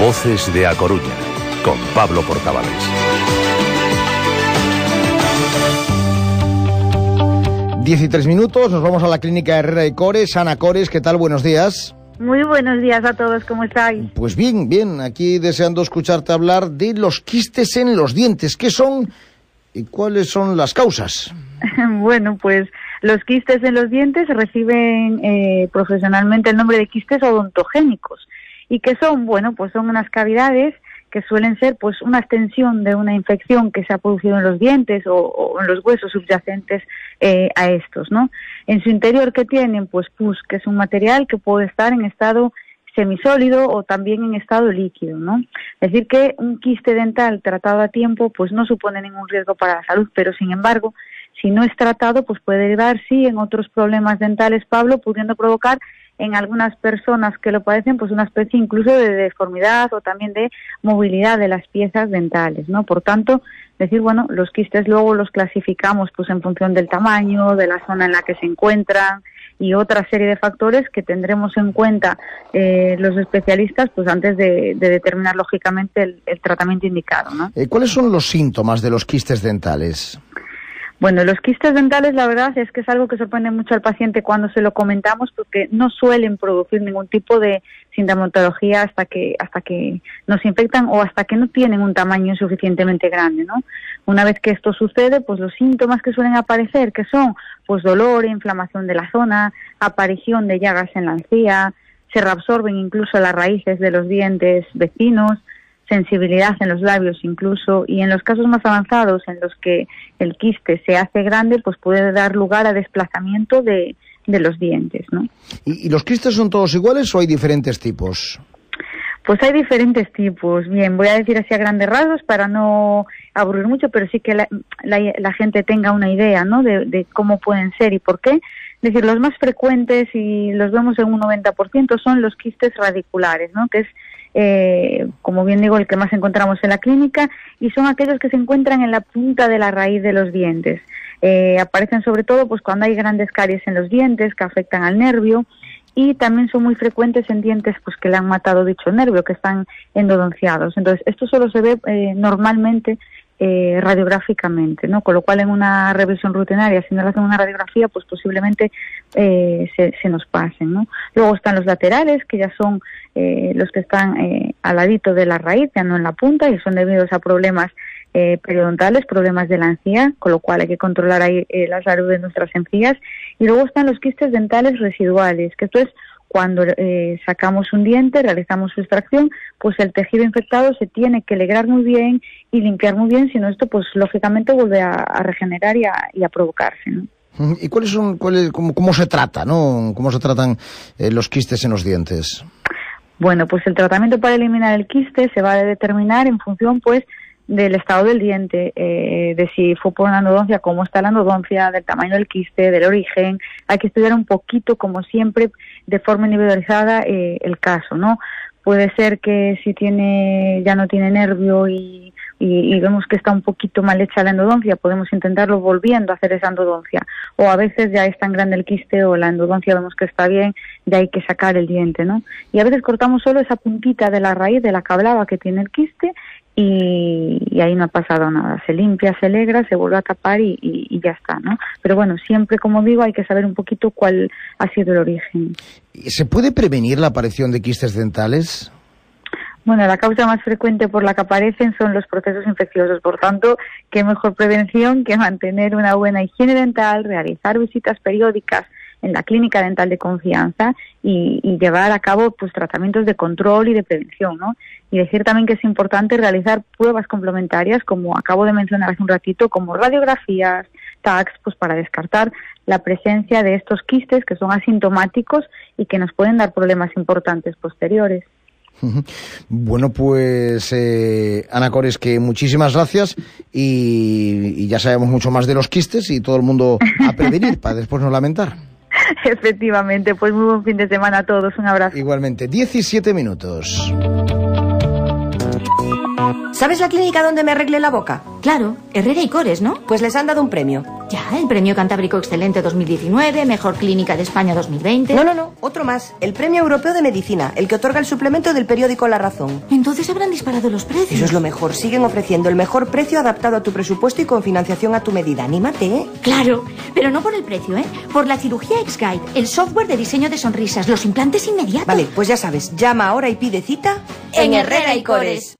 Voces de A Coruña, con Pablo Portavales. Diez y tres minutos, nos vamos a la clínica Herrera y Cores. Ana Cores, ¿qué tal? Buenos días. Muy buenos días a todos, ¿cómo estáis? Pues bien, bien, aquí deseando escucharte hablar de los quistes en los dientes. ¿Qué son y cuáles son las causas? bueno, pues los quistes en los dientes reciben eh, profesionalmente el nombre de quistes odontogénicos y que son, bueno, pues son unas cavidades que suelen ser pues una extensión de una infección que se ha producido en los dientes o, en los huesos subyacentes eh, a estos, ¿no? En su interior, ¿qué tienen? Pues pus, que es un material que puede estar en estado semisólido o también en estado líquido, ¿no? Es decir, que un quiste dental tratado a tiempo pues no supone ningún riesgo para la salud, pero sin embargo, si no es tratado, pues puede derivar sí en otros problemas dentales, Pablo, pudiendo provocar en algunas personas que lo padecen pues una especie incluso de deformidad o también de movilidad de las piezas dentales, ¿no? Por tanto, decir, bueno, los quistes luego los clasificamos pues en función del tamaño, de la zona en la que se encuentran y otra serie de factores que tendremos en cuenta eh, los especialistas pues antes de, determinar lógicamente el, tratamiento indicado, ¿no? Eh, ¿Cuáles son los síntomas de los quistes dentales? Bueno, los quistes dentales, la verdad es que es algo que sorprende mucho al paciente cuando se lo comentamos, porque no suelen producir ningún tipo de sintomatología hasta que hasta que nos infectan o hasta que no tienen un tamaño suficientemente grande, ¿no? Una vez que esto sucede, pues los síntomas que suelen aparecer, que son, pues dolor, inflamación de la zona, aparición de llagas en la encía, se reabsorben incluso las raíces de los dientes vecinos, sensibilidad en los labios incluso y en los casos más avanzados en los que el quiste se hace grande pues puede dar lugar a desplazamiento de, los dientes ¿no? ¿Y, los quistes son todos iguales o hay diferentes tipos? Pues hay diferentes tipos. Bien, voy a decir así a grandes rasgos para no aburrir mucho, pero sí que la, gente tenga una idea ¿no? de, de, cómo pueden ser y por qué. Es decir, los más frecuentes y los vemos en un 90% son los quistes radiculares, ¿no? que es eh, como bien digo, el que más encontramos en la clínica, y son aquellos que se encuentran en la punta de la raíz de los dientes. Eh, aparecen sobre todo pues cuando hay grandes caries en los dientes que afectan al nervio y también son muy frecuentes en dientes pues que le han matado dicho nervio, que están endodonciados. Entonces, esto solo se ve eh, normalmente eh, radiográficamente, ¿no? Con lo cual en una revisión rutinaria, si no le hacen una radiografía, pues posiblemente eh, se, nos pasen, ¿no? Luego están los laterales, que ya son eh, los que están al ladito de la raíz, ya no en la punta, y son debidos a problemas periodontales, problemas de la encía, con lo cual hay que controlar ahí la salud de nuestras encías. Y luego están los quistes dentales residuales, que esto es cuando eh, sacamos un diente, realizamos su extracción, pues el tejido infectado se tiene que alegrar muy bien y limpiar muy bien, si no esto pues lógicamente vuelve a, regenerar y a, provocarse. ¿no? ¿Y cuáles son, cómo, se trata, no? ¿Cómo se tratan eh, los quistes en los dientes? Bueno, pues el tratamiento para eliminar el quiste se va a determinar en función, pues, del estado del diente, eh, de si fue por una endodoncia, cómo está la endodoncia, del tamaño del quiste, del origen. Hay que estudiar un poquito, como siempre, de forma individualizada eh, el caso, ¿no? Puede ser que si tiene ya no tiene nervio y, y, vemos que está un poquito mal hecha la endodoncia, podemos intentarlo volviendo a hacer esa endodoncia. O a veces ya es tan grande el quiste o la endodoncia vemos que está bien, ya hay que sacar el diente, ¿no? Y a veces cortamos solo esa puntita de la raíz de la cablaba que tiene el quiste y, ahí no ha pasado nada. Se limpia, se alegra, se vuelve a tapar y, ya está, ¿no? Pero bueno, siempre, como digo, hay que saber un poquito cuál ha sido el origen. ¿Se puede prevenir la aparición de quistes dentales? Bueno, la causa más frecuente por la que aparecen son los procesos infecciosos. Por tanto, qué mejor prevención que mantener una buena higiene dental, realizar visitas periódicas en la clínica dental de confianza y, llevar a cabo pues tratamientos de control y de prevención, ¿no? Y decir también que es importante realizar pruebas complementarias, como acabo de mencionar hace un ratito, como radiografías, tags, pues para descartar la presencia de estos quistes que son asintomáticos y que nos pueden dar problemas importantes posteriores. Bueno, pues eh, Ana Cores, que muchísimas gracias y, y, ya sabemos mucho más de los quistes y todo el mundo a prevenir para después no lamentar. Efectivamente, pues muy buen fin de semana a todos. Un abrazo. Igualmente, 17 minutos. ¿Sabes la clínica donde me arreglé la boca? Claro, Herrera y Cores, ¿no? Pues les han dado un premio. Ya, el Premio Cantábrico Excelente 2019, Mejor Clínica de España 2020. No, no, no, otro más. El Premio Europeo de Medicina, el que otorga el suplemento del periódico La Razón. Entonces habrán disparado los precios. Eso es lo mejor. Siguen ofreciendo el mejor precio adaptado a tu presupuesto y con financiación a tu medida. Anímate, ¿eh? Claro, pero no por el precio, ¿eh? Por la cirugía X-Guide, el software de diseño de sonrisas, los implantes inmediatos. Vale, pues ya sabes, llama ahora y pide cita en Herrera y Cores.